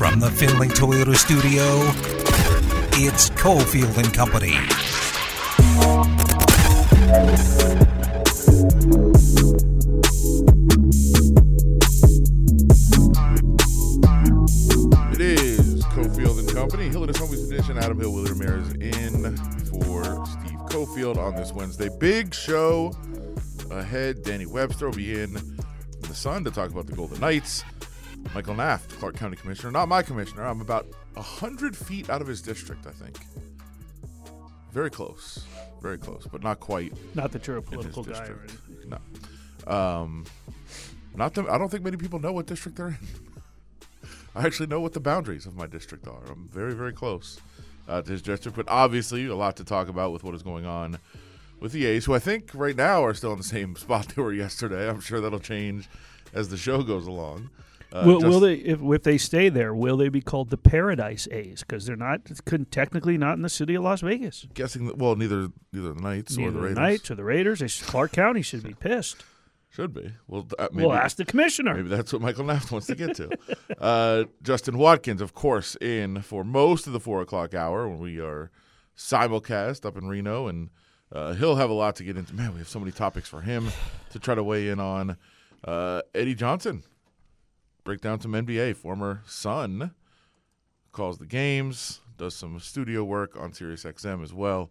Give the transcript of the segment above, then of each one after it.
From the Findlay Toyota studio, it's Cofield and Company. It is Cofield and Company. Hill his homies edition. Adam Hill, Willie Ramirez in for Steve Cofield on this Wednesday. Big show ahead. Danny Webster will be in the Sun to talk about the Golden Knights. Michael Naft, Clark County Commissioner. Not my commissioner. I'm about 100 feet out of his district, I think. Very close. Very close, but not quite Not that you're a political guy or anything. No. Um, not the, I don't think many people know what district they're in. I actually know what the boundaries of my district are. I'm very, very close uh, to his district, but obviously a lot to talk about with what is going on with the A's, who I think right now are still in the same spot they were yesterday. I'm sure that'll change as the show goes along. Uh, will, will they if, if they stay there? Will they be called the Paradise A's? Because they're not couldn't technically not in the city of Las Vegas. Guessing that, well, neither neither the Knights or Neither the the Raiders Knights or the Raiders. Should- Clark County should be pissed. should be. Well, uh, maybe, we'll ask the commissioner. Maybe that's what Michael Naft wants to get to. uh, Justin Watkins, of course, in for most of the four o'clock hour when we are simulcast up in Reno, and uh, he'll have a lot to get into. Man, we have so many topics for him to try to weigh in on. Uh, Eddie Johnson, break down some NBA. Former Sun calls the games, does some studio work on Sirius XM as well.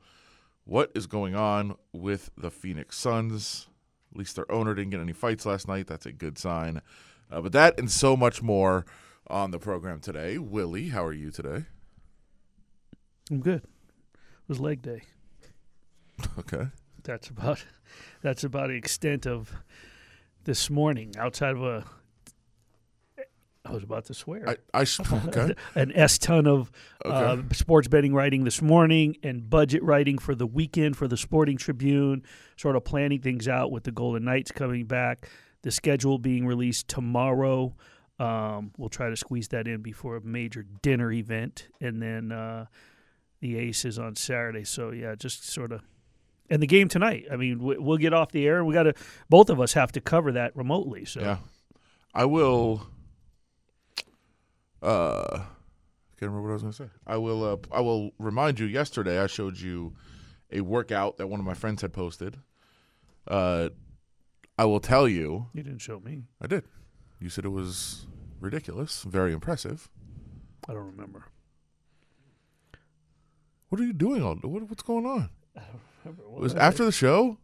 What is going on with the Phoenix Suns? At least their owner didn't get any fights last night. That's a good sign. Uh, but that and so much more on the program today. Willie, how are you today? I'm good. It was leg day. Okay. That's about that's about the extent of this morning. Outside of a, I was about to swear. I, I okay. an S ton of uh, sports betting writing this morning and budget writing for the weekend for the Sporting Tribune, sort of planning things out with the Golden Knights coming back, the schedule being released tomorrow. Um, we'll try to squeeze that in before a major dinner event, and then uh, the Aces on Saturday. So yeah, just sort of. And the game tonight. I mean, we- we'll get off the air, and we got to. Both of us have to cover that remotely. So Yeah. I will. Uh, I can't remember what I was going to say. I will. Uh, I will remind you. Yesterday, I showed you a workout that one of my friends had posted. Uh, I will tell you. you didn't show me. I did. You said it was ridiculous, very impressive. I don't remember. What are you doing all? What, what's going on? remember It was after the show.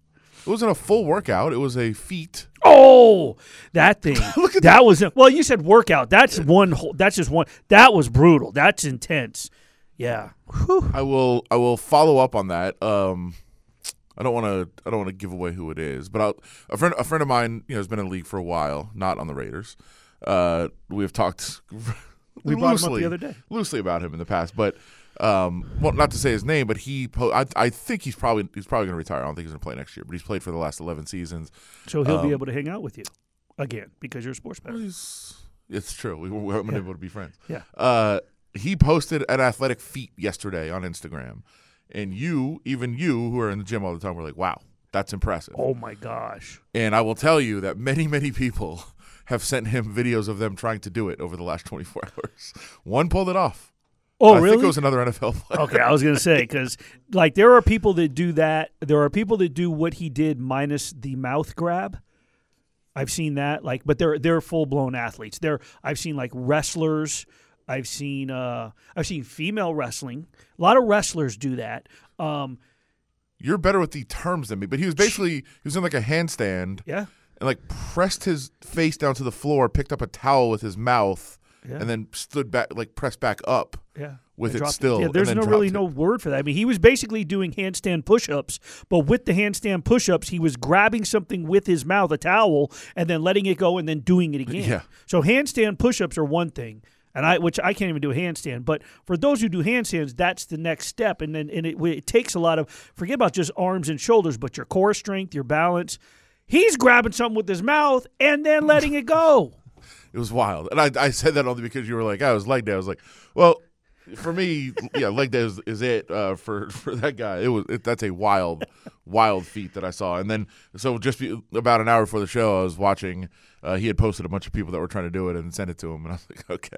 It wasn't a full workout. It was a feat. Oh, that thing. that was well. You said workout. That's one. Whole, that's just one. That was brutal. That's intense. Yeah. Whew. I will. I will follow up on that. Um, I don't want to. I don't want to give away who it is, but I'll, a friend. A friend of mine, you know, has been in the league for a while, not on the Raiders. Uh, we have talked. We brought him up loosely, the other day. loosely about him in the past, but um, well, not to say his name, but he. Po- I, I think he's probably he's probably going to retire. I don't think he's going to play next year, but he's played for the last eleven seasons. So he'll Um, be able to hang out with you again because you're a sports bettor. He's, it's true. We, we haven't been Yeah. able to be friends. Yeah. Uh, he posted an athletic feat yesterday on Instagram, and you, even you, who are in the gym all the time, were like, "Wow, that's impressive." Oh my gosh. And I will tell you that many, many people have sent him videos of them trying to do it over the last 24 hours. One pulled it off. Oh I really? think it was another NFL player. okay, I was gonna say because like there are people that do that. There are people that do what he did minus the mouth grab. I've seen that. Like, but they're they're full blown athletes. They're I've seen like wrestlers. I've seen uh I've seen female wrestling. A lot of wrestlers do that. Um, You're better with the terms than me, but he was basically he was in like a handstand yeah, and like pressed his face down to the floor, picked up a towel with his mouth, Yeah. and then stood back, like pressed back up. yeah. With it still, Yeah, there's no really dropped no word for that. I mean, he was basically doing handstand push-ups, but with the handstand push-ups, he was grabbing something with his mouth, a towel, and then letting it go and then doing it again. Yeah. So handstand push-ups are one thing. And I, which I can't even do a handstand, but for those who do handstands, that's the next step. And then, and it, it takes a lot of forget about just arms and shoulders, but your core strength, your balance. He's grabbing something with his mouth and then letting it go. It was wild, and I, I said that only because you were like, "I was leg day." I was like, "Well, for me, yeah, leg day is, is it uh, for for that guy. It was it, that's a wild, wild feat that I saw. And then so just be, about an hour before the show, I was watching. Uh, he had posted a bunch of people that were trying to do it and sent it to him, and I was like, okay,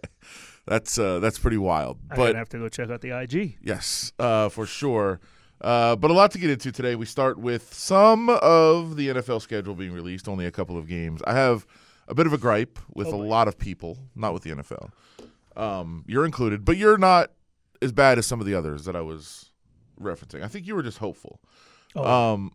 that's uh, that's pretty wild. I'm But gonna have to go check out the IG. Yes, uh, for sure. Uh, but a lot to get into today. We start with some of the NFL schedule being released, only a couple of games. I have a bit of a gripe with Oh, a lot of people, not with the NFL. Um, you're included, but you're not as bad as some of the others that I was referencing. I think you were just hopeful. Oh, Um,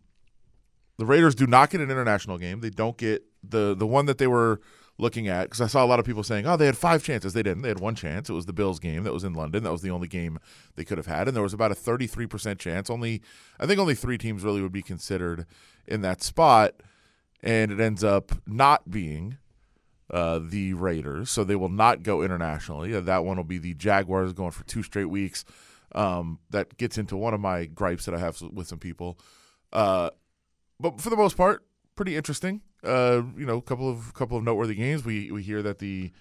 the Raiders do not get an international game. They don't get the the one that they were looking at because I saw a lot of people saying, "Oh, they had five chances." They didn't. They had one chance. It was the Bills game that was in London. That was the only game they could have had, and there was about a thirty three percent chance. Only, I think, only three teams really would be considered in that spot, and it ends up not being. Uh, the Raiders, so they will not go internationally. Uh, that one will be the Jaguars going for two straight weeks. Um, that gets into one of my gripes that I have with some people. Uh, but for the most part, pretty interesting. Uh, you know, a couple of couple of noteworthy games. We we hear that the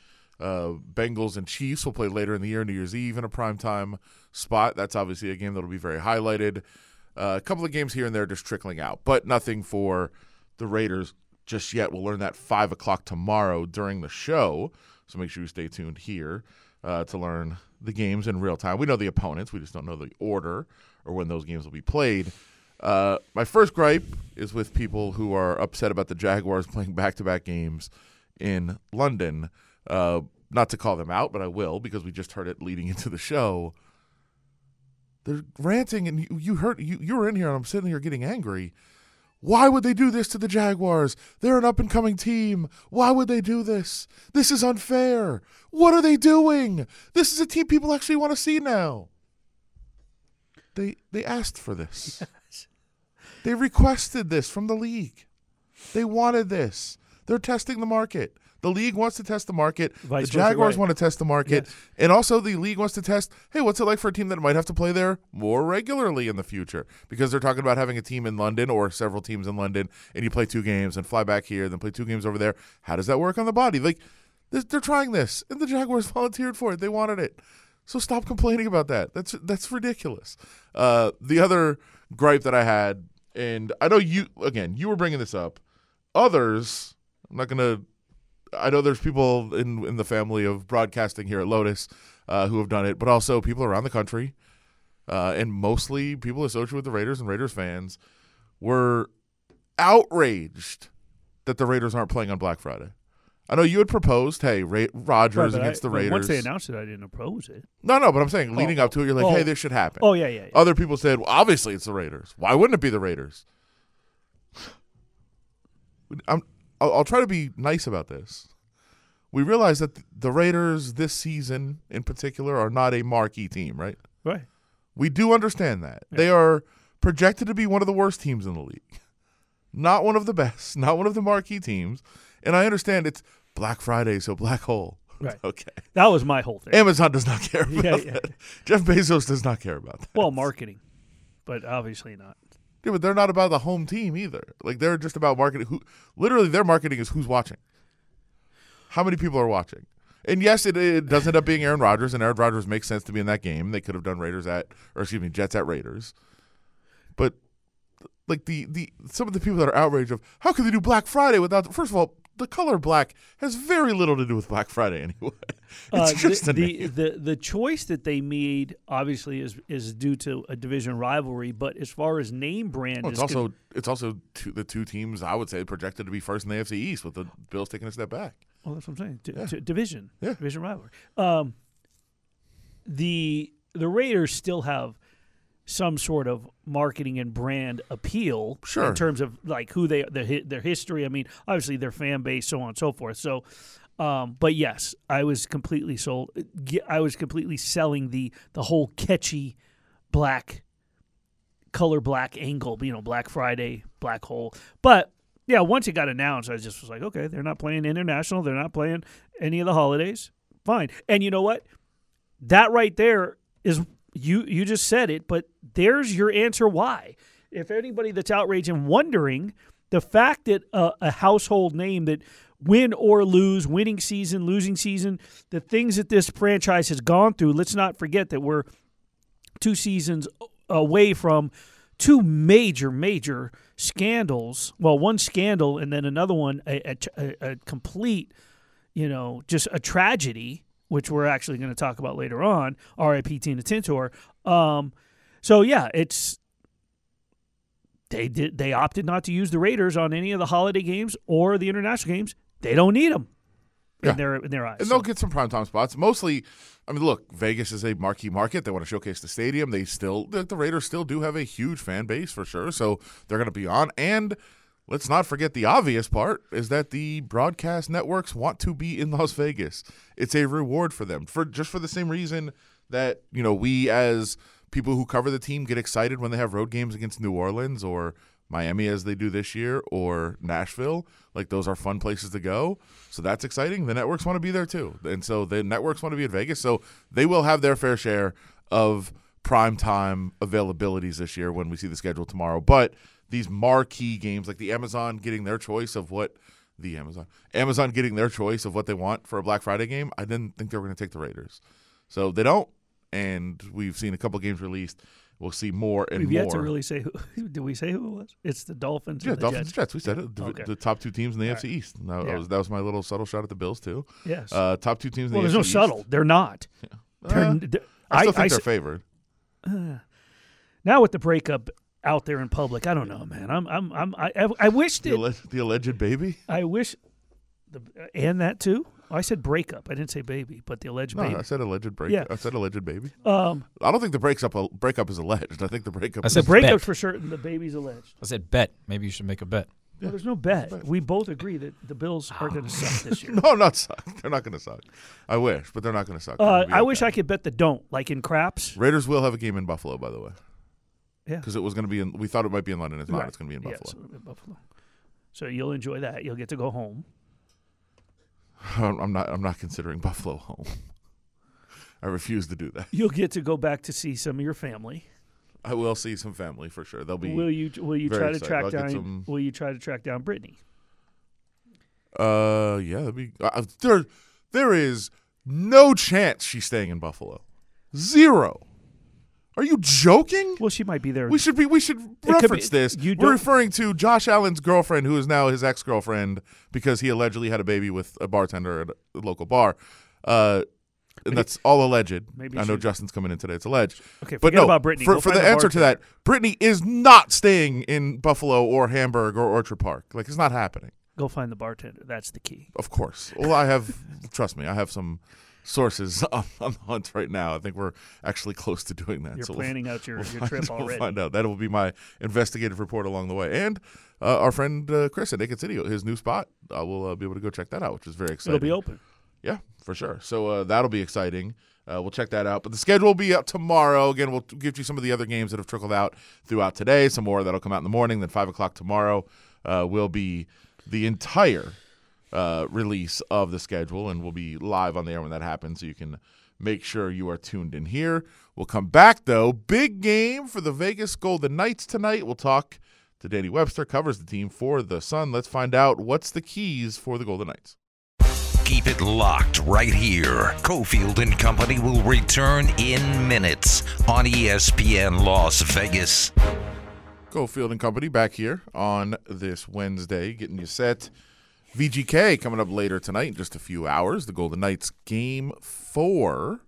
uh, Bengals and Chiefs will play later in the year, New Year's Eve, in a primetime spot. That's obviously a game that'll be very highlighted. A couple of games here and there just trickling out, but nothing for the Raiders just yet. We'll learn that five o'clock tomorrow during the show. So make sure you stay tuned here uh, to learn the games in real time. We know the opponents, we just don't know the order or when those games will be played. Uh, my first gripe is with people who are upset about the Jaguars playing back to back games in London. Uh, not to call them out, but I will because we just heard it leading into the show. They're ranting, and you, you heard you, you were in here, and I'm sitting here getting angry. Why would they do this to the Jaguars? They're an up and coming team. Why would they do this? This is unfair. What are they doing? This is a team people actually want to see now. They they asked for this. They requested this from the league. They wanted this. They're testing the market. The league wants to test the market. Vice the Jaguars right. want to test the market. Yes. And also the league wants to test, hey, what's it like for a team that might have to play there more regularly in the future? Because they're talking about having a team in London or several teams in London and you play two games and fly back here, then play two games over there. How does that work on the body? Like they're trying this and the Jaguars volunteered for it. They wanted it. So stop complaining about that. That's that's ridiculous. Uh, the other gripe that I had, and I know you again, you were bringing this up. Others, I'm not gonna. I know there's people in in the family of broadcasting here at Lotus uh, who have done it, but also people around the country, uh, and mostly people associated with the Raiders and Raiders fans were outraged that the Raiders aren't playing on Black Friday. I know you had proposed, hey, Ra- Rodgers Right, but I- against the Raiders. Once they announced it, I didn't oppose it. No, no, but I'm saying leading Oh. up to it, you're like, Oh. hey, this should happen. Oh yeah, yeah. yeah. Other people said, well, obviously it's the Raiders. Why wouldn't it be the Raiders? I'm, I'll, I'll try to be nice about this. We realize that the Raiders this season in particular are not a marquee team, right? right. We do understand that. They are projected to be one of the worst teams in the league. Not one of the best, not one of the marquee teams. And I understand it's Black Friday, so black hole. Right. okay. That was my whole thing. Amazon does not care about Yeah, yeah. that. Jeff Bezos does not care about that. well, marketing, but obviously not. Yeah, but they're not about the home team either. Like they're just about marketing. Who literally their marketing is who's watching. How many people are watching? And yes, it, it does end up being Aaron Rodgers, and Aaron Rodgers makes sense to be in that game. They could have done Raiders at, or excuse me, Jets at Raiders. But like the the some of the people that are outraged of how could they do Black Friday without? First of all, the color black has very little to do with Black Friday anyway. It's Uh, just the, a the, name. the the choice that they made obviously is is due to a division rivalry, but as far as name brand, Well, it's is con- also it's also two, the two teams I would say projected to be first in the AFC East with the Bills taking a step back. Well, that's what I'm saying. D- Yeah. division, Yeah. division rivalry. Um, the the Raiders still have some sort of marketing and brand appeal Sure. in terms of like who they their their history. I mean, obviously their fan base, so on and so forth. So, um, but yes, I was completely sold. I was completely selling the the whole catchy black color black angle. You know, Black Friday, black hole, but. Yeah, once it got announced, I just was like, okay, they're not playing international. They're not playing any of the holidays. Fine. And you know what? That right there is you you just said it, but there's your answer why. If anybody that's outraged and wondering, the fact that uh, a household name that win or lose, winning season, losing season, the things that this franchise has gone through. Let's not forget that we're two seasons away from two major, major scandals. Well, one scandal and then another one, a, a, a complete, you know, just a tragedy, which we're actually going to talk about later on. R.I.P. Tina Tintor. Um, so yeah, it's they did they opted not to use the Raiders on any of the holiday games or the international games. They don't need them Yeah. in their in their eyes. And they'll get some primetime spots. Mostly, I mean, look, Vegas is a marquee market. They want to showcase the stadium. They still, the, the Raiders still do have a huge fan base for sure. So they're going to be on. And let's not forget the obvious part is that the broadcast networks want to be in Las Vegas. It's a reward for them for just for the same reason that you know we as people who cover the team get excited when they have road games against New Orleans or Miami as they do this year or Nashville. Like those are fun places to go. So that's exciting. The networks want to be there too. And so the networks want to be in Vegas. So they will have their fair share of prime time availabilities this year when we see the schedule tomorrow. But these marquee games like the Amazon getting their choice of what the Amazon Amazon getting their choice of what they want for a Black Friday game, I didn't think they were going to take the Raiders. So they don't and we've seen a couple games released. We'll see more and more. We've more. yet to really say who. Did we say who it was? It's the Dolphins. Yeah, and the Dolphins Jets. Jets. We said it. The, Okay. the top two teams in the All AFC East. And That, Yeah. was, that was my little subtle shot at the Bills too. Yes. Uh, top two teams in well, the there's AFC no East. subtle. They're not. They're, Uh, they're- I still think I they're favored. now with the breakup out there in public, I don't know, man. I'm, I'm, I'm I, I wish The, that the alleged baby. I wish, the and that too. I said breakup. I didn't say baby, but the alleged No, baby. I said alleged break. Yeah. I said alleged baby. Um, I don't think the breaks up breakup is alleged. I think the breakup. I said the breakup's bet. for certain. The baby's alleged. I said bet. Maybe you should make a bet. Well, there's no bet. We both agree that the Bills are going to suck this year. no, not suck. They're not going to suck. I wish, but they're not going to suck. Uh, They'll I wish okay. I could bet the don't, like in craps. Raiders will have a game in Buffalo, by the way. Yeah. Because it was going to be in. We thought it might be in London. It's not. Right. It's going to be in Yeah, Buffalo. so, in Buffalo. So you'll enjoy that. You'll get to go home. I'm not. I'm not considering Buffalo home. I refuse to do that. You'll get to go back to see some of your family. I will see some family for sure. They'll be. Will you? Will you try to excited. track I'll down? some- Will you try to track down Brittany? Uh, yeah, that'd be. Uh, there, there is no chance she's staying in Buffalo. Zero. Are you joking? Well, she might be there. We should be. We should reference be- this. you We're referring to Josh Allen's girlfriend, who is now his ex girlfriend, because he allegedly had a baby with a bartender at a local bar. Uh, and that's all alleged. maybe I know Justin's coming in today. It's alleged. Okay, but no. about Brittany. For, for the the answer to that, Brittany is not staying in Buffalo or Hamburg or Orchard Park. Like it's not happening. Go find the bartender. That's the key. Of course. Well, I have. trust me, I have some sources on, on the hunt right now. I think we're actually close to doing that. You're so we'll planning out your, We'll your find- trip we'll find out. That will be my investigative report along the way. And uh, our friend uh, Chris at Naked City, his new spot, uh, we'll uh, be able to go check that out, which is very exciting. It'll be open. Yeah, for sure. So uh, that'll be exciting. Uh, we'll check that out. But the schedule will be out tomorrow. Again, we'll give you some of the other games that have trickled out throughout today. Some more that'll come out in the morning. Then 5 o'clock tomorrow uh, will be the entire uh, release of the schedule, and we'll be live on the air when that happens. So you can make sure you are tuned in here. We'll come back, though. Big game for the Vegas Golden Knights tonight. We'll talk to Danny Webster, covers the team for the Sun. Let's find out what's the keys for the Golden Knights. Keep it locked right here. Cofield and Company will return in minutes on ESPN Las Vegas. Cofield and Company back here on this Wednesday, getting you set. VGK coming up later tonight in just a few hours. The Golden Knights game four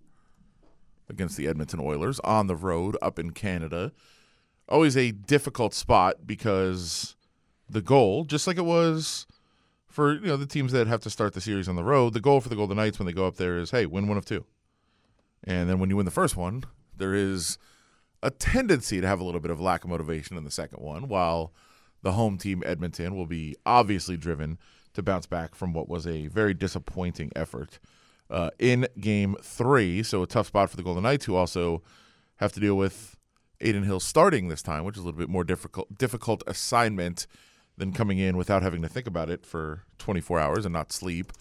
against the Edmonton Oilers on the road up in Canada. Always a difficult spot because the goal, just like it was for you know the teams that have to start the series on the road, the goal for the Golden Knights when they go up there is hey, win one of two. And then when you win the first one, there is a tendency to have a little bit of lack of motivation in the second one, while the home team Edmonton will be obviously driven to bounce back from what was a very disappointing effort uh, in Game Three. So a tough spot for the Golden Knights, who also have to deal with Adin Hill starting this time, which is a little bit more difficult difficult assignment than coming in without having to think about it for 24 hours and not sleep.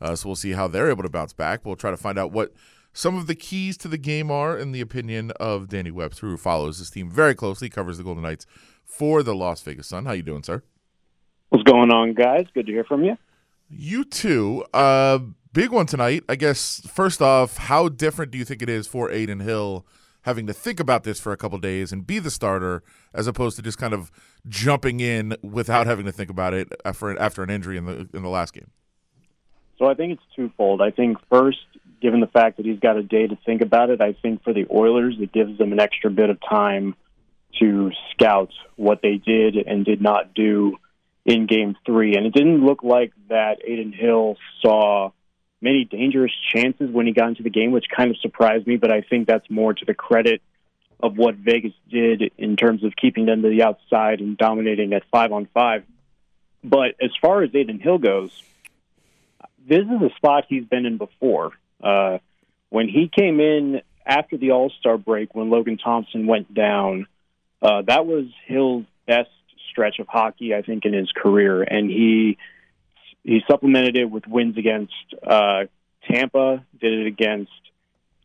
Uh, so we'll see how they're able to bounce back. We'll try to find out what some of the keys to the game are in the opinion of Danny Webster, who follows this team very closely, covers the Golden Knights for the Las Vegas Sun. How you doing, sir? What's going on, guys? Good to hear from you. You too. Uh, big one tonight. I guess first off, how different do you think it is for Adin Hill having to think about this for a couple days and be the starter, as opposed to just kind of jumping in without having to think about it after after an injury in the in the last game? So I think it's twofold. I think first, given the fact that he's got a day to think about it, I think for the Oilers it gives them an extra bit of time to scout what they did and did not do in game three. And it didn't look like that Adin Hill saw many dangerous chances when he got into the game, which kind of surprised me, but I think that's more to the credit of what Vegas did in terms of keeping them to the outside and dominating at five on five. But as far as Adin Hill goes, this is a spot he's been in before. Uh, when he came in after the All Star break, when Logan Thompson went down, uh, that was Hill's best stretch of hockey, I think, in his career, and he he supplemented it with wins against uh, Tampa, did it against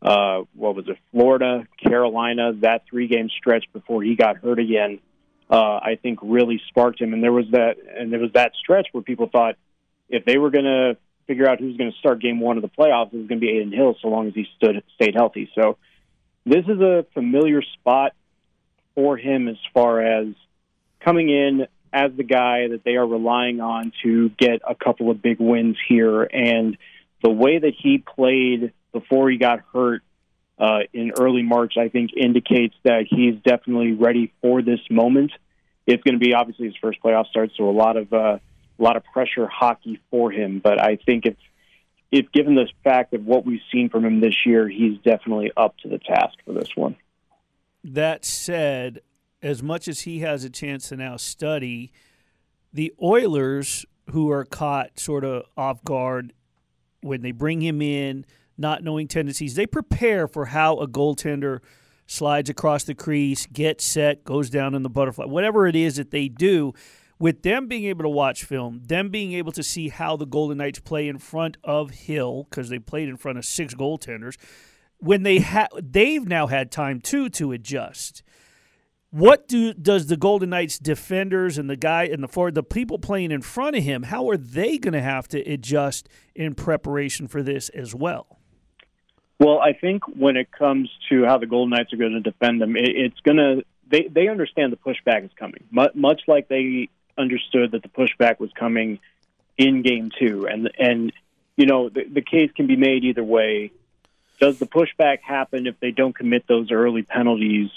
uh, what was it, Florida, Carolina. That three game stretch before he got hurt again, uh, I think, really sparked him. And there was that, and there was that stretch where people thought if they were going to figure out who's going to start game one of the playoffs, it was going to be Adin Hill, so long as he stood stayed healthy. So this is a familiar spot for him as far as coming in as the guy that they are relying on to get a couple of big wins here. And the way that he played before he got hurt uh, in early March, I think, indicates that he's definitely ready for this moment. It's going to be obviously his first playoff start, so a lot of uh, a lot of pressure hockey for him. But I think if if given the fact of what we've seen from him this year, he's definitely up to the task for this one. That said, as much as he has a chance to now study, the Oilers, who are caught sort of off guard when they bring him in, not knowing tendencies, they prepare for how a goaltender slides across the crease, gets set, goes down in the butterfly, whatever it is that they do. With them being able to watch film, them being able to see how the Golden Knights play in front of Hill, because they played in front of six goaltenders, when they ha- they've now had time too to adjust what do does the Golden Knights defenders and the guy and the forward, the people playing in front of him, how are they going to have to adjust in preparation for this as well? Well, I think when it comes to how the Golden Knights are going to defend them, it, it's going to they they understand the pushback is coming, much like they understood that the pushback was coming in Game Two, and and you know the, the case can be made either way. Does the pushback happen if they don't commit those early penalties?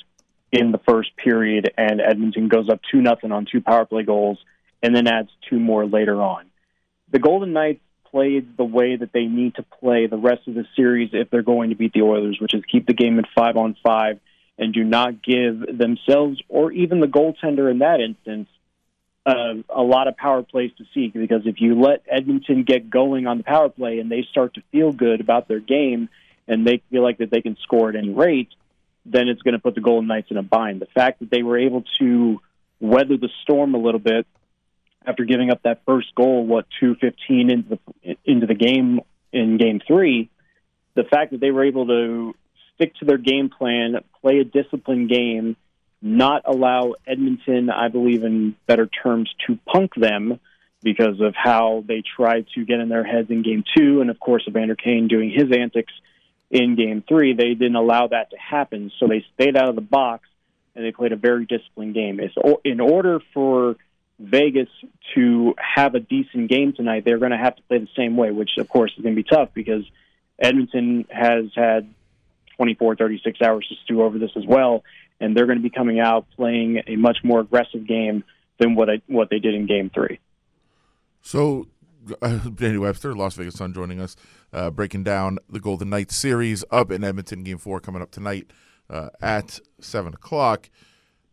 In the first period, and Edmonton goes up two nothing on two power play goals, and then adds two more later on. The Golden Knights played the way that they need to play the rest of the series if they're going to beat the Oilers, which is keep the game at five on five and do not give themselves or even the goaltender in that instance uh, a lot of power plays to seek. Because if you let Edmonton get going on the power play and they start to feel good about their game and they feel like that they can score at any rate, then it's going to put the Golden Knights in a bind. The fact that they were able to weather the storm a little bit after giving up that first goal, what two fifteen into the into the game in Game Three, the fact that they were able to stick to their game plan, play a disciplined game, not allow Edmonton, I believe in better terms, to punk them because of how they tried to get in their heads in Game Two, and of course, Evander Kane doing his antics in game three, they didn't allow that to happen. So they stayed out of the box and they played a very disciplined game. So in order for Vegas to have a decent game tonight, they're going to have to play the same way, which of course is going to be tough because Edmonton has had 24, 36 hours to stew over this as well, and they're going to be coming out playing a much more aggressive game than what I, what they did in Game Three. So Danny Webster, Las Vegas Sun, joining us, uh, breaking down the Golden Knights series up in Edmonton. Game four coming up tonight uh, at seven o'clock.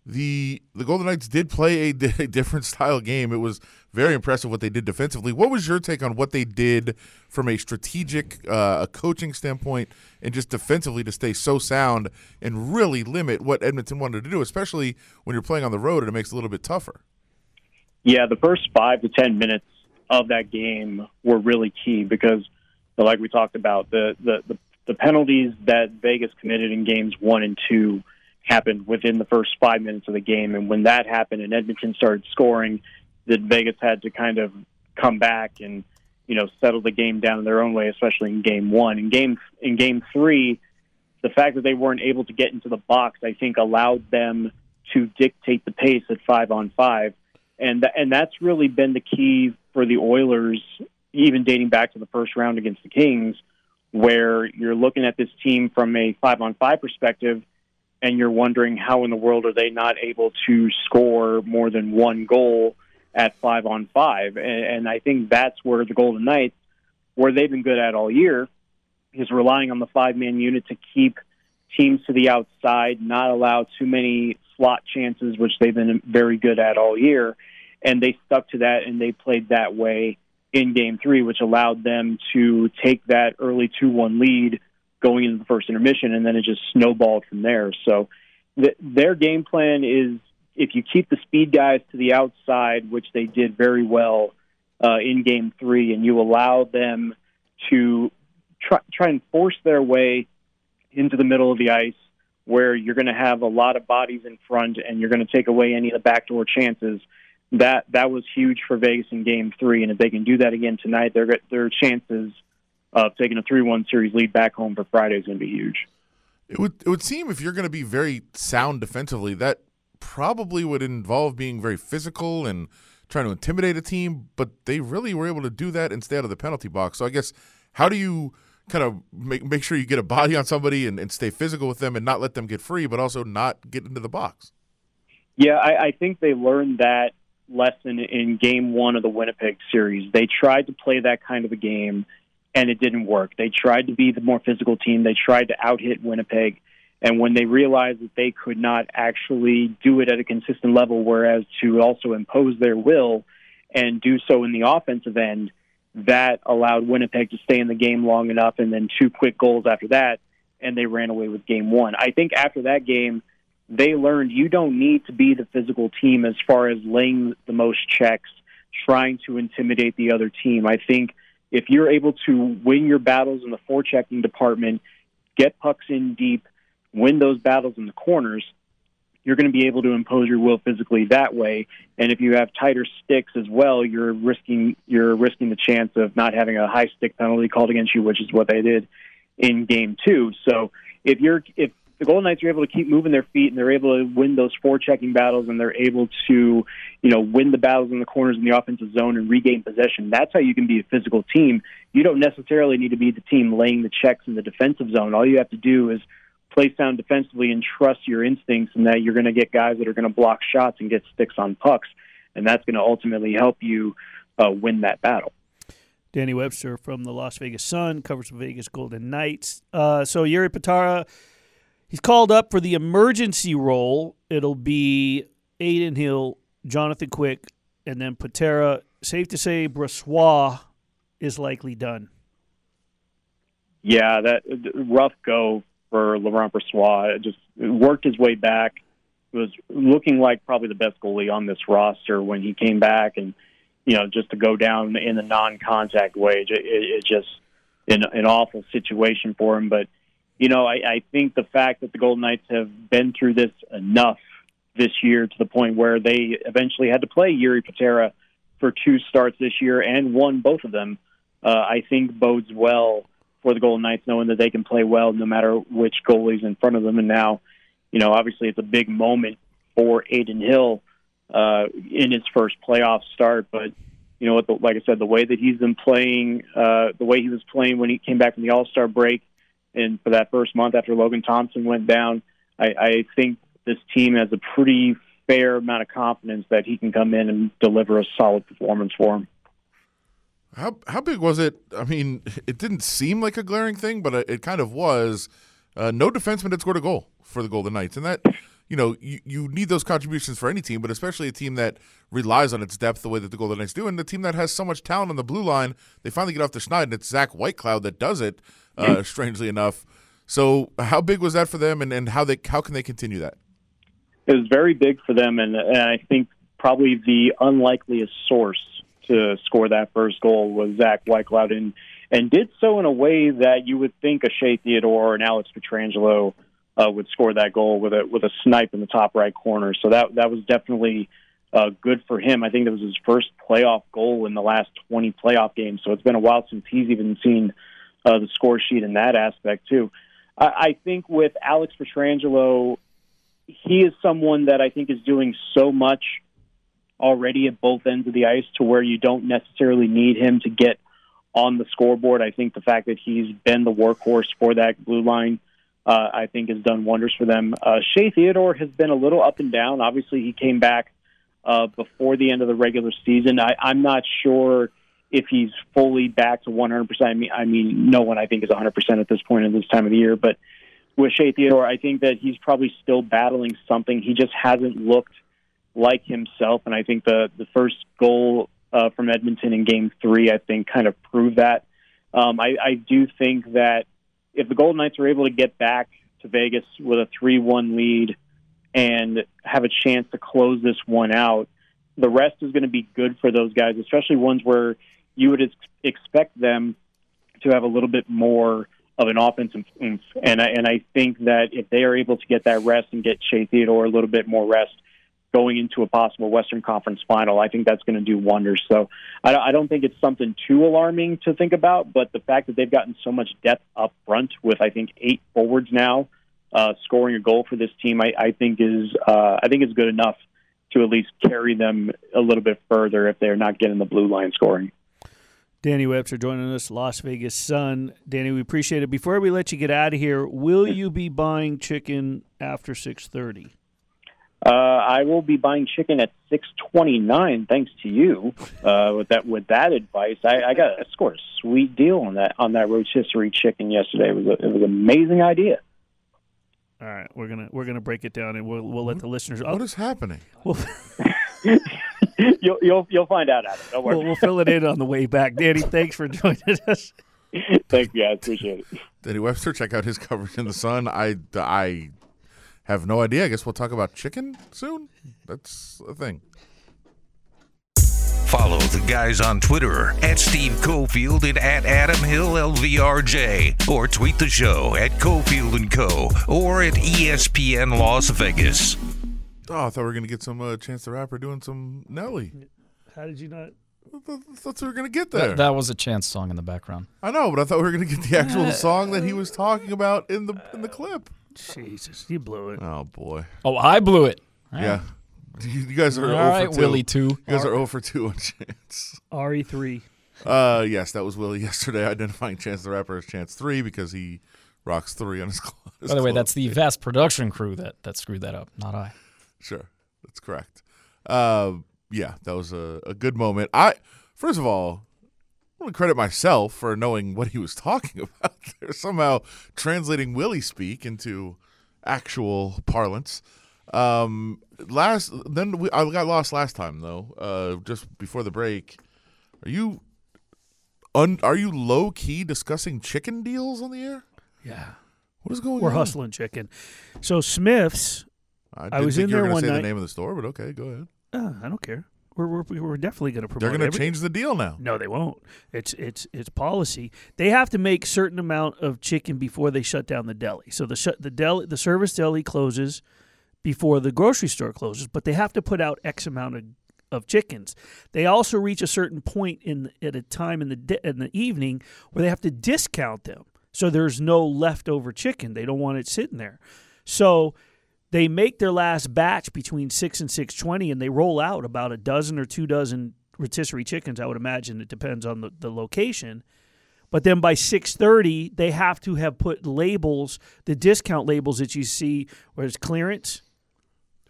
The the Golden Knights did play a, a, different style game. It was very impressive what they did defensively. What was your take on what they did from a strategic, uh, a coaching standpoint, and just defensively to stay so sound and really limit what Edmonton wanted to do, especially when you're playing on the road and it makes it a little bit tougher. Yeah, the first five to ten minutes of that game were really key because, like we talked about, the, the, the, the penalties that Vegas committed in games one and two happened within the first five minutes of the game. And when that happened and Edmonton started scoring, that Vegas had to kind of come back and you know settle the game down in their own way, especially in game one. In game in game three, the fact that they weren't able to get into the box, I think, allowed them to dictate the pace at five on five, and th- and that's really been the key for the Oilers, even dating back to the first round against the Kings, where you're looking at this team from a five on five perspective. And you're wondering how in the world are they not able to score more than one goal at five on five. And, and I think that's where the Golden Knights, where they've been good at all year, is relying on the five man unit to keep teams to the outside, not allow too many slot chances, which they've been very good at all year. And they stuck to that and they played that way in game three, which allowed them to take that early 2 1 lead going into the first intermission, and then it just snowballed from there. So th- their game plan is if you keep the speed guys to the outside, which they did very well uh, in game three, and you allow them to try, try and force their way into the middle of the ice where you're going to have a lot of bodies in front and you're going to take away any of the backdoor chances. That that was huge for Vegas in Game Three, and if they can do that again tonight, their their chances of taking a three-one series lead back home for Friday is going to be huge. It would it would seem if you're going to be very sound defensively, that probably would involve being very physical and trying to intimidate a team. But they really were able to do that and stay out of the penalty box. So I guess how do you kind of make make sure you get a body on somebody and, and stay physical with them and not let them get free, but also not get into the box? Yeah, I, I think they learned that lesson in Game One of the Winnipeg series. They tried to play that kind of a game and it didn't work. They tried to be the more physical team. They tried to out hit Winnipeg. And when they realized that they could not actually do it at a consistent level, whereas to also impose their will and do so in the offensive end, that allowed Winnipeg to stay in the game long enough and then two quick goals after that, and they ran away with game one. I think after that game, they learned you don't need to be the physical team as far as laying the most checks, trying to intimidate the other team. I think if you're able to win your battles in the forechecking department, get pucks in deep, win those battles in the corners, you're going to be able to impose your will physically that way. And if you have tighter sticks as well, you're risking you're risking the chance of not having a high stick penalty called against you, which is what they did in game two. So if you're if the Golden Knights are able to keep moving their feet and they're able to win those forechecking battles and they're able to, you know, win the battles in the corners in the offensive zone and regain possession. That's how you can be a physical team. You don't necessarily need to be the team laying the checks in the defensive zone. All you have to do is play sound defensively and trust your instincts and that you're going to get guys that are going to block shots and get sticks on pucks. And that's going to ultimately help you uh, win that battle. Danny Webster from the Las Vegas Sun covers the Vegas Golden Knights. Uh, so Yuri Patera, he's called up for the emergency role. It'll be Adin Hill, Jonathan Quick, and then Patera. Safe to say, Brossoit is likely done. Yeah, that rough go for Laurent Brossoit. Just worked his way back. Was looking like probably the best goalie on this roster when he came back, and you know just to go down in the non-contact way, it, it just an, an awful situation for him. But you know, I, I think the fact that the Golden Knights have been through this enough this year to the point where they eventually had to play Jiri Patera for two starts this year and won both of them, uh, I think bodes well for the Golden Knights, knowing that they can play well no matter which goalie's in front of them. And now, you know, obviously it's a big moment for Adin Hill uh, in his first playoff start. But you know like I said, the way that he's been playing, uh, the way he was playing when he came back from the All Star break, and for that first month after Logan Thompson went down, I, I think this team has a pretty fair amount of confidence that he can come in and deliver a solid performance for him. How how big was it? I mean, it didn't seem like a glaring thing, but it kind of was. Uh, no defenseman had scored a goal for the Golden Knights, and that you know you, you need those contributions for any team, but especially a team that relies on its depth the way that the Golden Knights do, and the team that has so much talent on the blue line. They finally get off the schneid, and it's Zach Whitecloud that does it. Uh, strangely enough, so how big was that for them, and, and how they how can they continue that? It was very big for them, and, and I think probably the unlikeliest source to score that first goal was Zach Whitecloud, and and did so in a way that you would think a Shea Theodore and Alex Pietrangelo uh, would score that goal with a with a snipe in the top right corner. So that that was definitely uh, good for him. I think that was his first playoff goal in the last 20 playoff games. So it's been a while since he's even seen uh, the score sheet in that aspect too. I, I think with Alex Pietrangelo, he is someone that I think is doing so much already at both ends of the ice to where you don't necessarily need him to get on the scoreboard. I think the fact that he's been the workhorse for that blue line, uh, I think has done wonders for them. Uh, Shea Theodore has been a little up and down. Obviously, he came back uh, before the end of the regular season. I, I'm not sure if he's fully back to 100%. I mean, I mean, no one I think is 100% at this point in this time of the year, but with Shea Theodore, I think that he's probably still battling something. He just hasn't looked like himself, and I think the the first goal uh, from Edmonton in Game Three, I think, kind of proved that. Um, I, I do think that if the Golden Knights are able to get back to Vegas with a three-one lead and have a chance to close this one out, the rest is going to be good for those guys, especially ones where you would ex- expect them to have a little bit more of an offensive oomph. And I, and I think that if they are able to get that rest and get Shea Theodore a little bit more rest going into a possible Western Conference final, I think that's going to do wonders. So I, I don't think it's something too alarming to think about, but the fact that they've gotten so much depth up front with I think eight forwards now uh, scoring a goal for this team, I, I think is uh, I think is good enough to at least carry them a little bit further if they're not getting the blue line scoring. Danny Webster joining us, Las Vegas Sun. Danny, we appreciate it. Before we let you get out of here, will you be buying chicken after six thirty? Uh, I will be buying chicken at six twenty nine. Thanks to you uh, with that with that advice. I, I got I scored a sweet deal on that on that rotisserie chicken yesterday. It was a, it was an amazing idea. All right, we're gonna we're gonna break it down and we'll we'll let the listeners. What is happening? We'll, you'll you'll you'll find out. Adam. Don't worry. we'll, we'll fill it in on the way back. Danny, thanks for joining us. Thank you, guys. Appreciate it. Danny Webster, check out his coverage in the Sun. I, I have no idea. I guess we'll talk about chicken soon. That's a thing. Follow the guys on Twitter at Steve Cofield and at Adam Hill LVRJ, or tweet the show at Cofield and Co. or at ESPN Las Vegas. Oh, I thought we were gonna get some uh, Chance the Rapper doing some Nelly. How did you not? I thought I thought we were gonna get there. That, that was a chance song in the background. I know, but I thought we were gonna get the actual song that he was talking about in the in the clip. Jesus, you blew it. Oh boy, Oh, I blew it. yeah. You you guys are All 0 right, for 2. Willie two. You guys are 0 for 2 on Chance. RE three. Uh, yes, that was Willie yesterday identifying Chance the Rapper as Chance 3 because he rocks 3 on his clothes. By the way, that's the vast production crew that that screwed that up, not I. Sure, that's correct. Uh, yeah, that was a, a good moment. I first of all, I want to credit myself for knowing what he was talking about. There, somehow translating Willie speak into actual parlance. Um, last then we, I got lost last time though. Uh, just before the break, are you un, are you low key discussing chicken deals on the air? Yeah, What is going on? we're on? hustling chicken. So Smith's. I, I didn't was think in you were there one say night- the name of the store, but okay, go ahead. Uh, I don't care. We're we're, we're definitely going to promote. They're going to change the deal now. No, they won't. It's it's it's policy. They have to make certain amount of chicken before they shut down the deli. So the shut the deli the service deli closes before the grocery store closes, but they have to put out X amount of, of chickens. They also reach a certain point in at a time in the di- in the evening where they have to discount them. So there's no leftover chicken. They don't want it sitting there. So they make their last batch between six and six twenty, and they roll out about a dozen or two dozen rotisserie chickens. I would imagine it depends on the, the location. But then by six thirty, they have to have put labels, the discount labels that you see, where it's clearance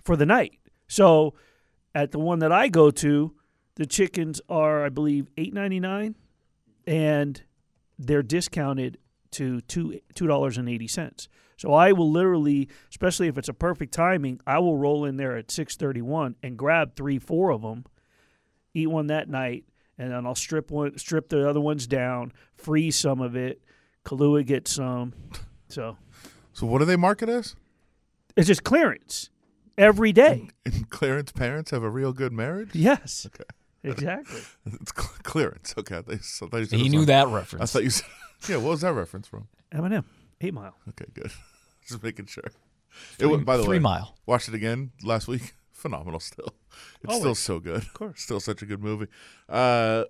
for the night. So at the one that I go to, the chickens are, I believe, eight ninety nine, and they're discounted to two two dollars and eighty cents. So I will literally, especially if it's a perfect timing, I will roll in there at six thirty one and grab three, four of them, eat one that night, and then I'll strip one, strip the other ones down, freeze some of it. Kahlua gets some. So So what do they market as? it's just clearance every day. And Clarence parents have a real good marriage. Yes, Okay, exactly. it's cl- clearance. Okay, they, so they said it He was knew on- that I reference. thought you said. Yeah, what was that reference from? Eminem, Eight Mile. Okay, good. Just making sure. It went by the Three way, mile. watched it again last week. Phenomenal, still. It's still so good. Of course. still such a good movie. Uh,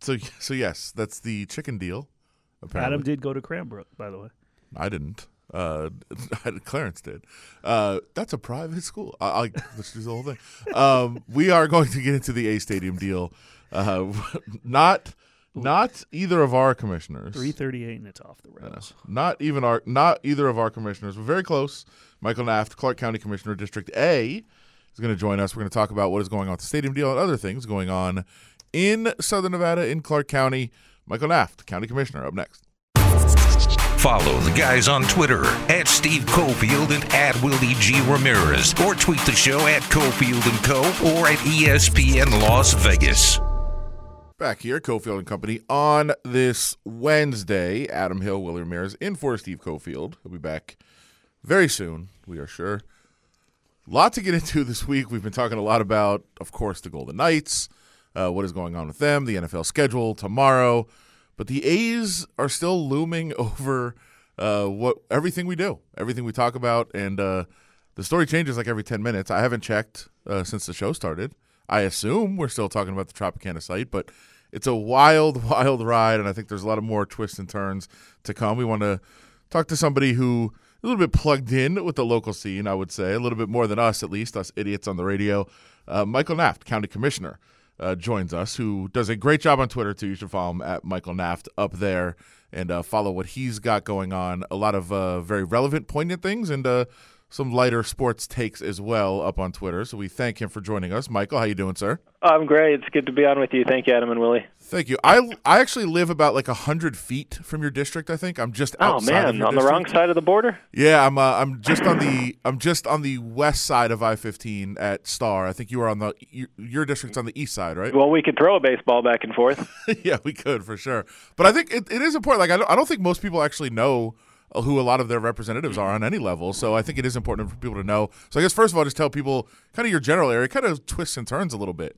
so so yes, that's the chicken deal. Apparently, Adam did go to Cranbrook, by the way. I didn't. Uh, Clarence did. Uh, that's a private school. I, I let's do the whole thing. Um, we are going to get into the A Stadium deal. Uh, not not either of our commissioners. Three thirty-eight, and it's off the rails. not even our not either of our commissioners. We're very close. Michael Naft, Clark County Commissioner, District A, is going to join us. We're going to talk about what is going on with the stadium deal and other things going on in Southern Nevada in Clark County. Michael Naft, County Commissioner, up next. Follow the guys on Twitter at Steve Cofield and at Willie G. Ramirez, or tweet the show at Cofield and Co. or at ESPN Las Vegas. Back here, Cofield and Company on this Wednesday. Adam Hill, Willie Ramirez, in for Steve Cofield. He'll be back very soon, we are sure. lot to get into this week. We've been talking a lot about, of course, the Golden Knights, uh, what is going on with them, the NFL schedule tomorrow. But the A's are still looming over uh, what everything we do, everything we talk about, and uh, the story changes like every ten minutes. I haven't checked uh, since the show started. I assume we're still talking about the Tropicana site, but it's a wild, wild ride, and I think there's a lot of more twists and turns to come. We want to talk to somebody who a little bit plugged in with the local scene, I would say, a little bit more than us, at least, us idiots on the radio. Uh, Michael Naft, County Commissioner, uh, joins us, who does a great job on Twitter, too. You should follow him at Michael Naft up there and uh, follow what he's got going on. A lot of uh, very relevant, poignant things and uh, some lighter sports takes as well up on Twitter. So we thank him for joining us. Michael, how you doing, sir? I'm great. It's good to be on with you. Thank you, Adam and Willie. Thank you. I I actually live about like hundred feet from your district. I think I'm just Oh man, on the wrong side of the border. Yeah, I'm. Uh, I'm just on the. I'm just on the west side of I-15 at Star. I think you are on the. Your, your district's on the east side, right? Well, we could throw a baseball back and forth. yeah, we could for sure. But I think it, it is important. Like I don't, I don't think most people actually know who a lot of their representatives are on any level. So I think it is important for people to know. So I guess first of all, just tell people kind of your general area, kind of twists and turns a little bit.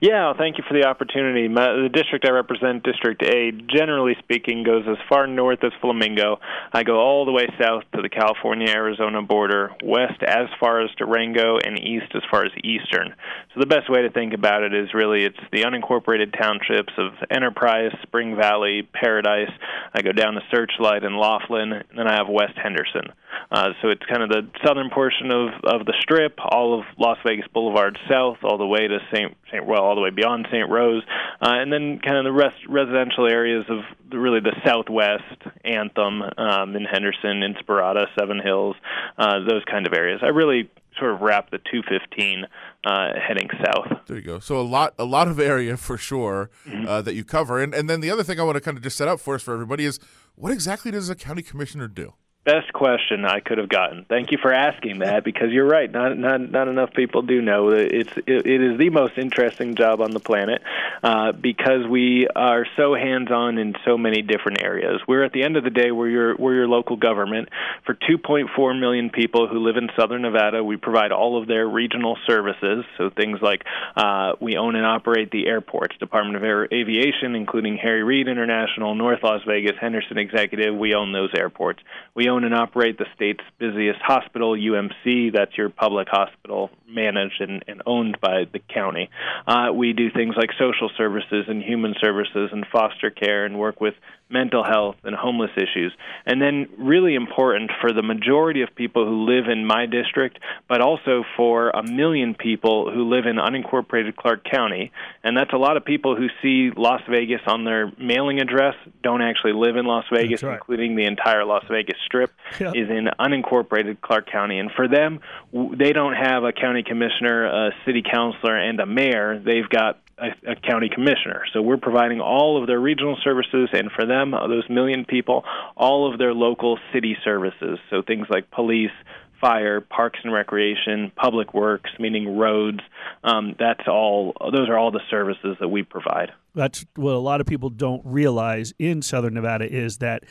Yeah, thank you for the opportunity. My, the district I represent, District A, generally speaking, goes as far north as Flamingo. I go all the way south to the California-Arizona border, west as far as Durango, and east as far as Eastern. So the best way to think about it is really it's the unincorporated townships of Enterprise, Spring Valley, Paradise. I go down to Searchlight and Laughlin, and then I have West Henderson. Uh, so it's kind of the southern portion of, of the strip, all of Las Vegas Boulevard south, all the way to St. St. Well, all the way beyond St. Rose, uh, and then kind of the rest residential areas of the, really the southwest, Anthem, um, in Henderson, Inspirada, Seven Hills, uh, those kind of areas. I really sort of wrap the 215 uh, heading south. There you go. So a lot, a lot of area for sure uh, that you cover. And and then the other thing I want to kind of just set up for us for everybody is what exactly does a county commissioner do? Best question I could have gotten. Thank you for asking that because you're right. Not not not enough people do know that it's it, it is the most interesting job on the planet uh, because we are so hands on in so many different areas. We're at the end of the day we're your we're your local government for 2.4 million people who live in Southern Nevada. We provide all of their regional services, so things like uh, we own and operate the airports, Department of Air Aviation, including Harry Reid International, North Las Vegas, Henderson Executive. We own those airports. We own and operate the state's busiest hospital, UMC. That's your public hospital, managed and, and owned by the county. Uh, we do things like social services and human services and foster care and work with mental health and homeless issues. And then, really important for the majority of people who live in my district, but also for a million people who live in unincorporated Clark County. And that's a lot of people who see Las Vegas on their mailing address, don't actually live in Las Vegas, right. including the entire Las Vegas Strip, Yeah. is in unincorporated Clark County. And for them, w- they don't have a county commissioner, a city councilor, and a mayor. They've got a, a county commissioner. So we're providing all of their regional services, and for them, uh, those million people, all of their local city services. So things like police, fire, parks and recreation, public works, meaning roads. Um, that's all. Those are all the services that we provide. That's what a lot of people don't realize in Southern Nevada is that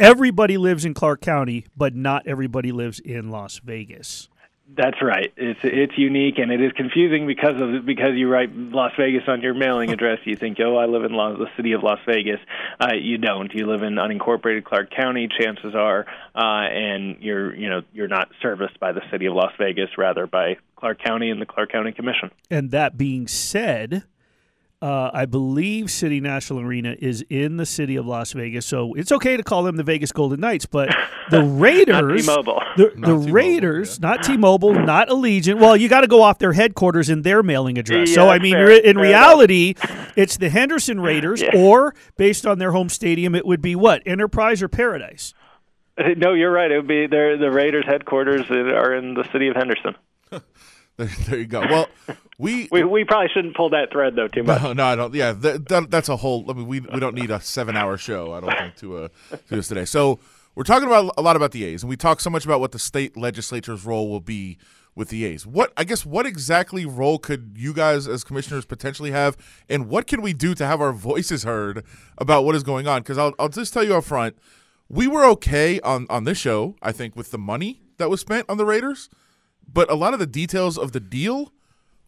everybody lives in Clark County, but not everybody lives in Las Vegas. That's right. It's it's unique and it is confusing because of because you write Las Vegas on your mailing address. You think, oh, I live in Las, the city of Las Vegas. Uh, you don't. You live in unincorporated Clark County. Chances are, uh, and you're you know you're not serviced by the city of Las Vegas, rather by Clark County and the Clark County Commission. And that being said, uh, I believe City National Arena is in the city of Las Vegas, so it's okay to call them the Vegas Golden Knights. But the Raiders, T-Mobile. the, Not the T-Mobile, Raiders, yeah. not T-Mobile, not Allegiant. Well, you got to go off their headquarters and their mailing address. so I mean, fair, in fair reality, it's the Henderson Raiders, Yeah. or based on their home stadium, it would be what Enterprise or Paradise. No, you're right. It would be the Raiders headquarters are in the city of Henderson. There, there you go. Well, we We we probably shouldn't pull that thread though too much. No, no, I don't. Yeah, that, that, that's a whole. I mean, we we don't need a seven-hour show. I don't think to uh, do this today. So we're talking about a lot about the A's, and we talk so much about what the state legislature's role will be with the A's. What I guess what exactly role could you guys as commissioners potentially have, and what can we do to have our voices heard about what is going on? Because I'll I'll just tell you up front, we were okay on on this show. I think with the money that was spent on the Raiders, but a lot of the details of the deal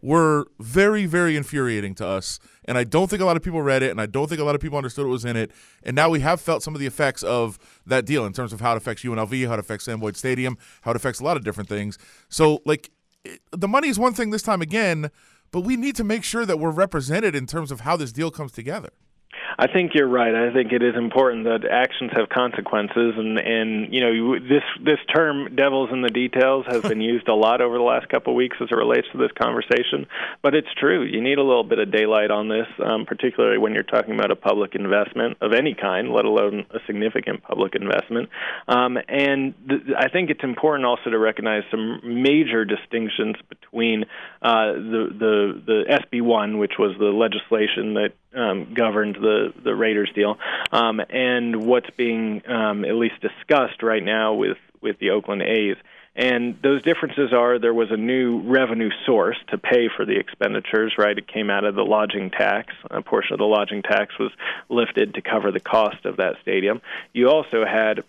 were very, very infuriating to us. And I don't think a lot of people read it, and I don't think a lot of people understood what was in it. And now we have felt some of the effects of that deal in terms of how it affects UNLV, how it affects Sam Boyd Stadium, how it affects a lot of different things. So, like, it, the money is one thing this time again, but we need to make sure that we're represented in terms of how this deal comes together. I think you're right. I think it is important that actions have consequences, and and you know this this term "devils in the details" has been used a lot over the last couple of weeks as it relates to this conversation. But it's true. You need a little bit of daylight on this, um, particularly when you're talking about a public investment of any kind, let alone a significant public investment. Um, and th- I think it's important also to recognize some major distinctions between uh, the the the SB1, which was the legislation that um, governed the the Raiders deal, um, and what's being um, at least discussed right now with with the Oakland A's. And those differences are there was a new revenue source to pay for the expenditures, right? It came out of the lodging tax. A portion of the lodging tax was lifted to cover the cost of that stadium. You also had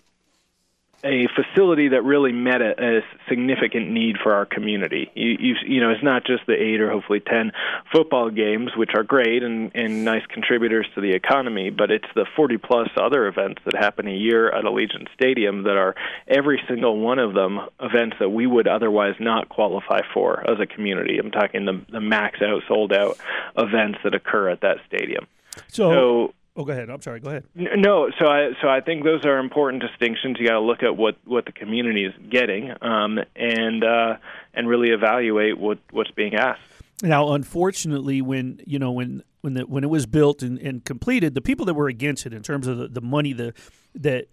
a facility that really met a, a significant need for our community. You, you, you know, it's not just the eight or hopefully ten football games, which are great and, and nice contributors to the economy, but it's the 40 plus other events that happen a year at Allegiant Stadium that are every single one of them events that we would otherwise not qualify for as a community. I'm talking the, the max out, sold out events that occur at that stadium. So, So oh, go ahead. I'm sorry. Go ahead. No, so I so I think those are important distinctions. You got to look at what what the community is getting, um, and uh, and really evaluate what what's being asked. Now, unfortunately, when you know when when the when it was built and, and completed, the people that were against it in terms of the, the money the that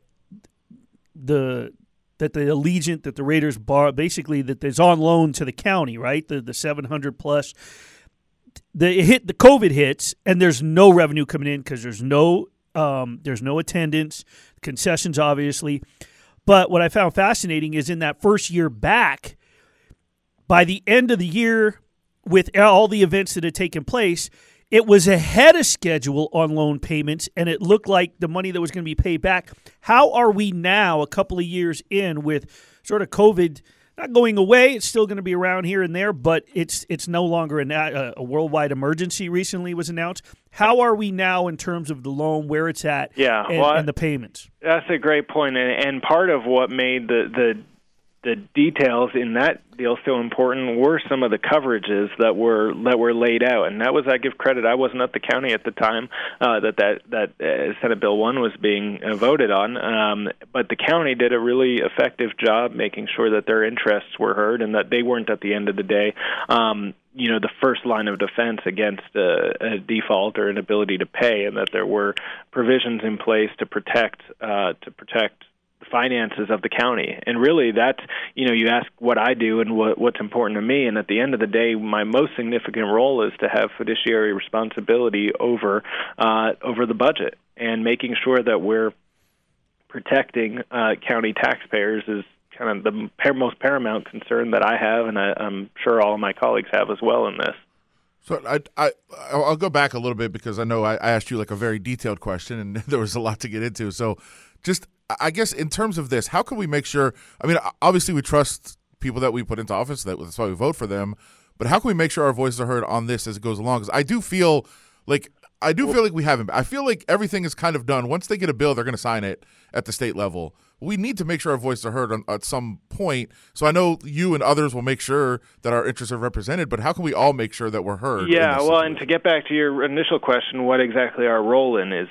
the that the Allegiant that the Raiders bar basically that is on loan to the county, right? The the seven hundred plus. The it hit the COVID hits and there's no revenue coming in because there's no um, there's no attendance, concessions obviously. But what I found fascinating is in that first year back, by the end of the year, with all the events that had taken place, it was ahead of schedule on loan payments, and it looked like the money that was going to be paid back. How are we now, a couple of years in, with sort of COVID not going away? It's still going to be around here and there, but it's it's no longer a, a, uh, uh, a worldwide emergency. Recently was announced. How are we now in terms of the loan, where it's at, Yeah, and, well, and the payments? That's a great point, and, and part of what made the the the details in that deal so important were some of the coverages that were that were laid out, and that was I give credit. I wasn't at the county at the time uh, that that that uh, Senate Bill One was being uh, voted on, um, but the county did a really effective job making sure that their interests were heard and that they weren't at the end of the day. Um, you know the first line of defense against a, a default or an ability to pay, and that there were provisions in place to protect uh, to protect finances of the county. And really, that's you know you ask what I do and what what's important to me. And at the end of the day, my most significant role is to have fiduciary responsibility over uh, over the budget and making sure that we're protecting uh, county taxpayers is kind of the par- most paramount concern that I have, and I, I'm sure all of my colleagues have as well in this. So I, I I'll go back a little bit because I know I, I asked you like a very detailed question and there was a lot to get into. So just I guess in terms of this, how can we make sure? I mean, obviously we trust people that we put into office. That that's why we vote for them. But how can we make sure our voices are heard on this as it goes along? Because I do feel like I do feel like we haven't. I feel like everything is kind of done. Once they get a bill, they're going to sign it at the state level. We need to make sure our voices are heard on, at some point. So I know you and others will make sure that our interests are represented. But how can we all make sure that we're heard? Yeah, well, situation? and to get back to your initial question, what exactly our role in is,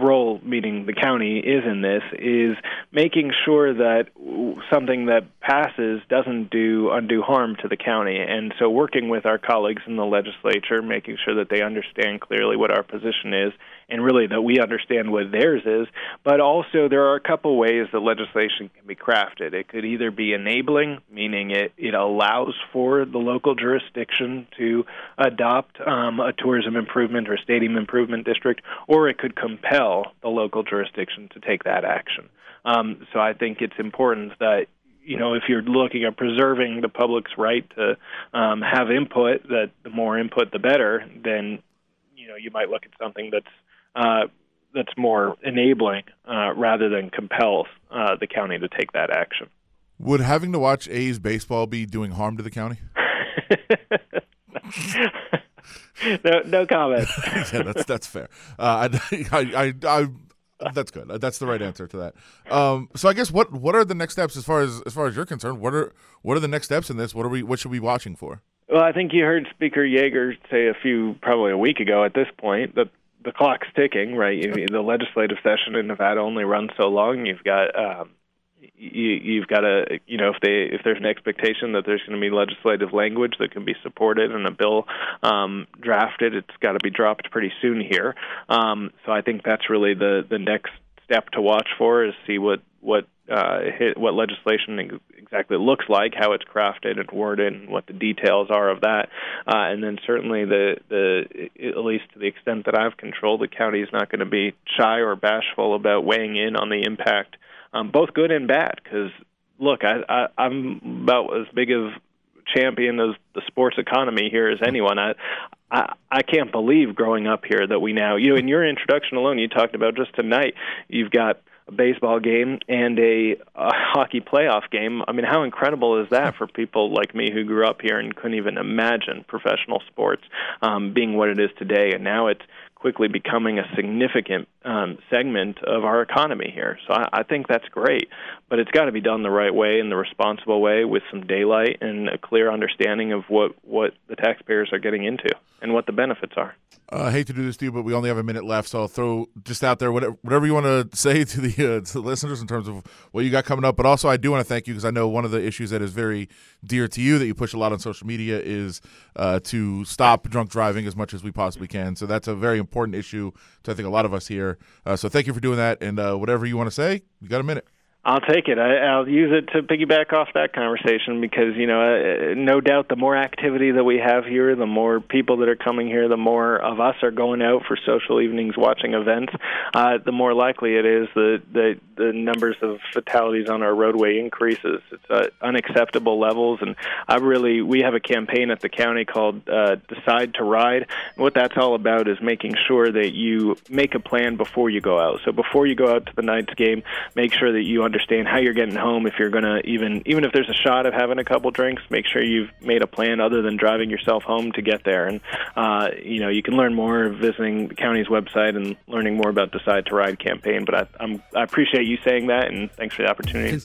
role meaning the county is in this, is making sure that something that passes doesn't do undue harm to the county. And so working with our colleagues in the legislature, making sure that they understand clearly what our position is, and really that we understand what theirs is. But also, there are a couple ways that legislation can be crafted. It could either be enabling, meaning it, it allows for the local jurisdiction to adopt um, a tourism improvement or stadium improvement district, or it could compel the local jurisdiction to take that action. Um, so I think it's important that you know, if you're looking at preserving the public's right to um, have input, that the more input, the better. Then, you know, you might look at something that's uh, that's more enabling uh, rather than compels uh, the county to take that action. would having to watch A's baseball be doing harm to the county? no, no comment. yeah, that's that's fair. Uh, I, I, I, I, that's good. That's the right answer to that. Um, so I guess what what are the next steps as far as as far as you're concerned? What are what are the next steps in this? What are we what should we be watching for? Well, I think you heard Speaker Yeager say a few, probably a week ago at this point, that the clock's ticking, right? The legislative session in Nevada only runs so long. You've got. Um, you, you've got to, you know, if they if there's an expectation that there's going to be legislative language that can be supported and a bill um, drafted, it's got to be dropped pretty soon here. Um, so I think that's really the the next step to watch for is see what what uh, hit, what legislation exactly looks like, how it's crafted and worded, and what the details are of that. Uh, and then certainly the the at least to the extent that I've controlled, the county is not going to be shy or bashful about weighing in on the impact, um, both good and bad. Because look, I, I, I'm about as big of champion of the sports economy here as anyone. I, I I can't believe growing up here that we now, you know, in your introduction alone, you talked about just tonight, you've got a baseball game and a, a hockey playoff game. I mean, how incredible is that for people like me who grew up here and couldn't even imagine professional sports um, being what it is today? And now it's quickly becoming a significant um, segment of our economy here. So I, I think that's great, but it's got to be done the right way and the responsible way with some daylight and a clear understanding of what what the taxpayers are getting into and what the benefits are. Uh, I hate to do this to you, but we only have a minute left, so I'll throw just out there whatever, whatever you want to say to the uh, to the listeners in terms of what you got coming up. But also, I do want to thank you because I know one of the issues that is very dear to you that you push a lot on social media is uh, to stop drunk driving as much as we possibly can. So that's a very important issue to I think a lot of us here. Uh, so thank you for doing that, and uh, whatever you want to say, you got a minute. I'll take it. I, I'll use it to piggyback off that conversation because you know, uh, no doubt, the more activity that we have here, the more people that are coming here, the more of us are going out for social evenings, watching events. Uh, the more likely it is that the the numbers of fatalities on our roadway increases. It's uh, unacceptable levels, and I really we have a campaign at the county called uh, Decide to Ride. And what that's all about is making sure that you make a plan before you go out. So before you go out to the night's game, make sure that you understand how you're getting home. If you're gonna even even if there's a shot of having a couple drinks, make sure you've made a plan other than driving yourself home to get there. And uh, you know you can learn more visiting the county's website and learning more about the Decide to Ride campaign. But I, I'm I appreciate you saying that, and thanks for the opportunity.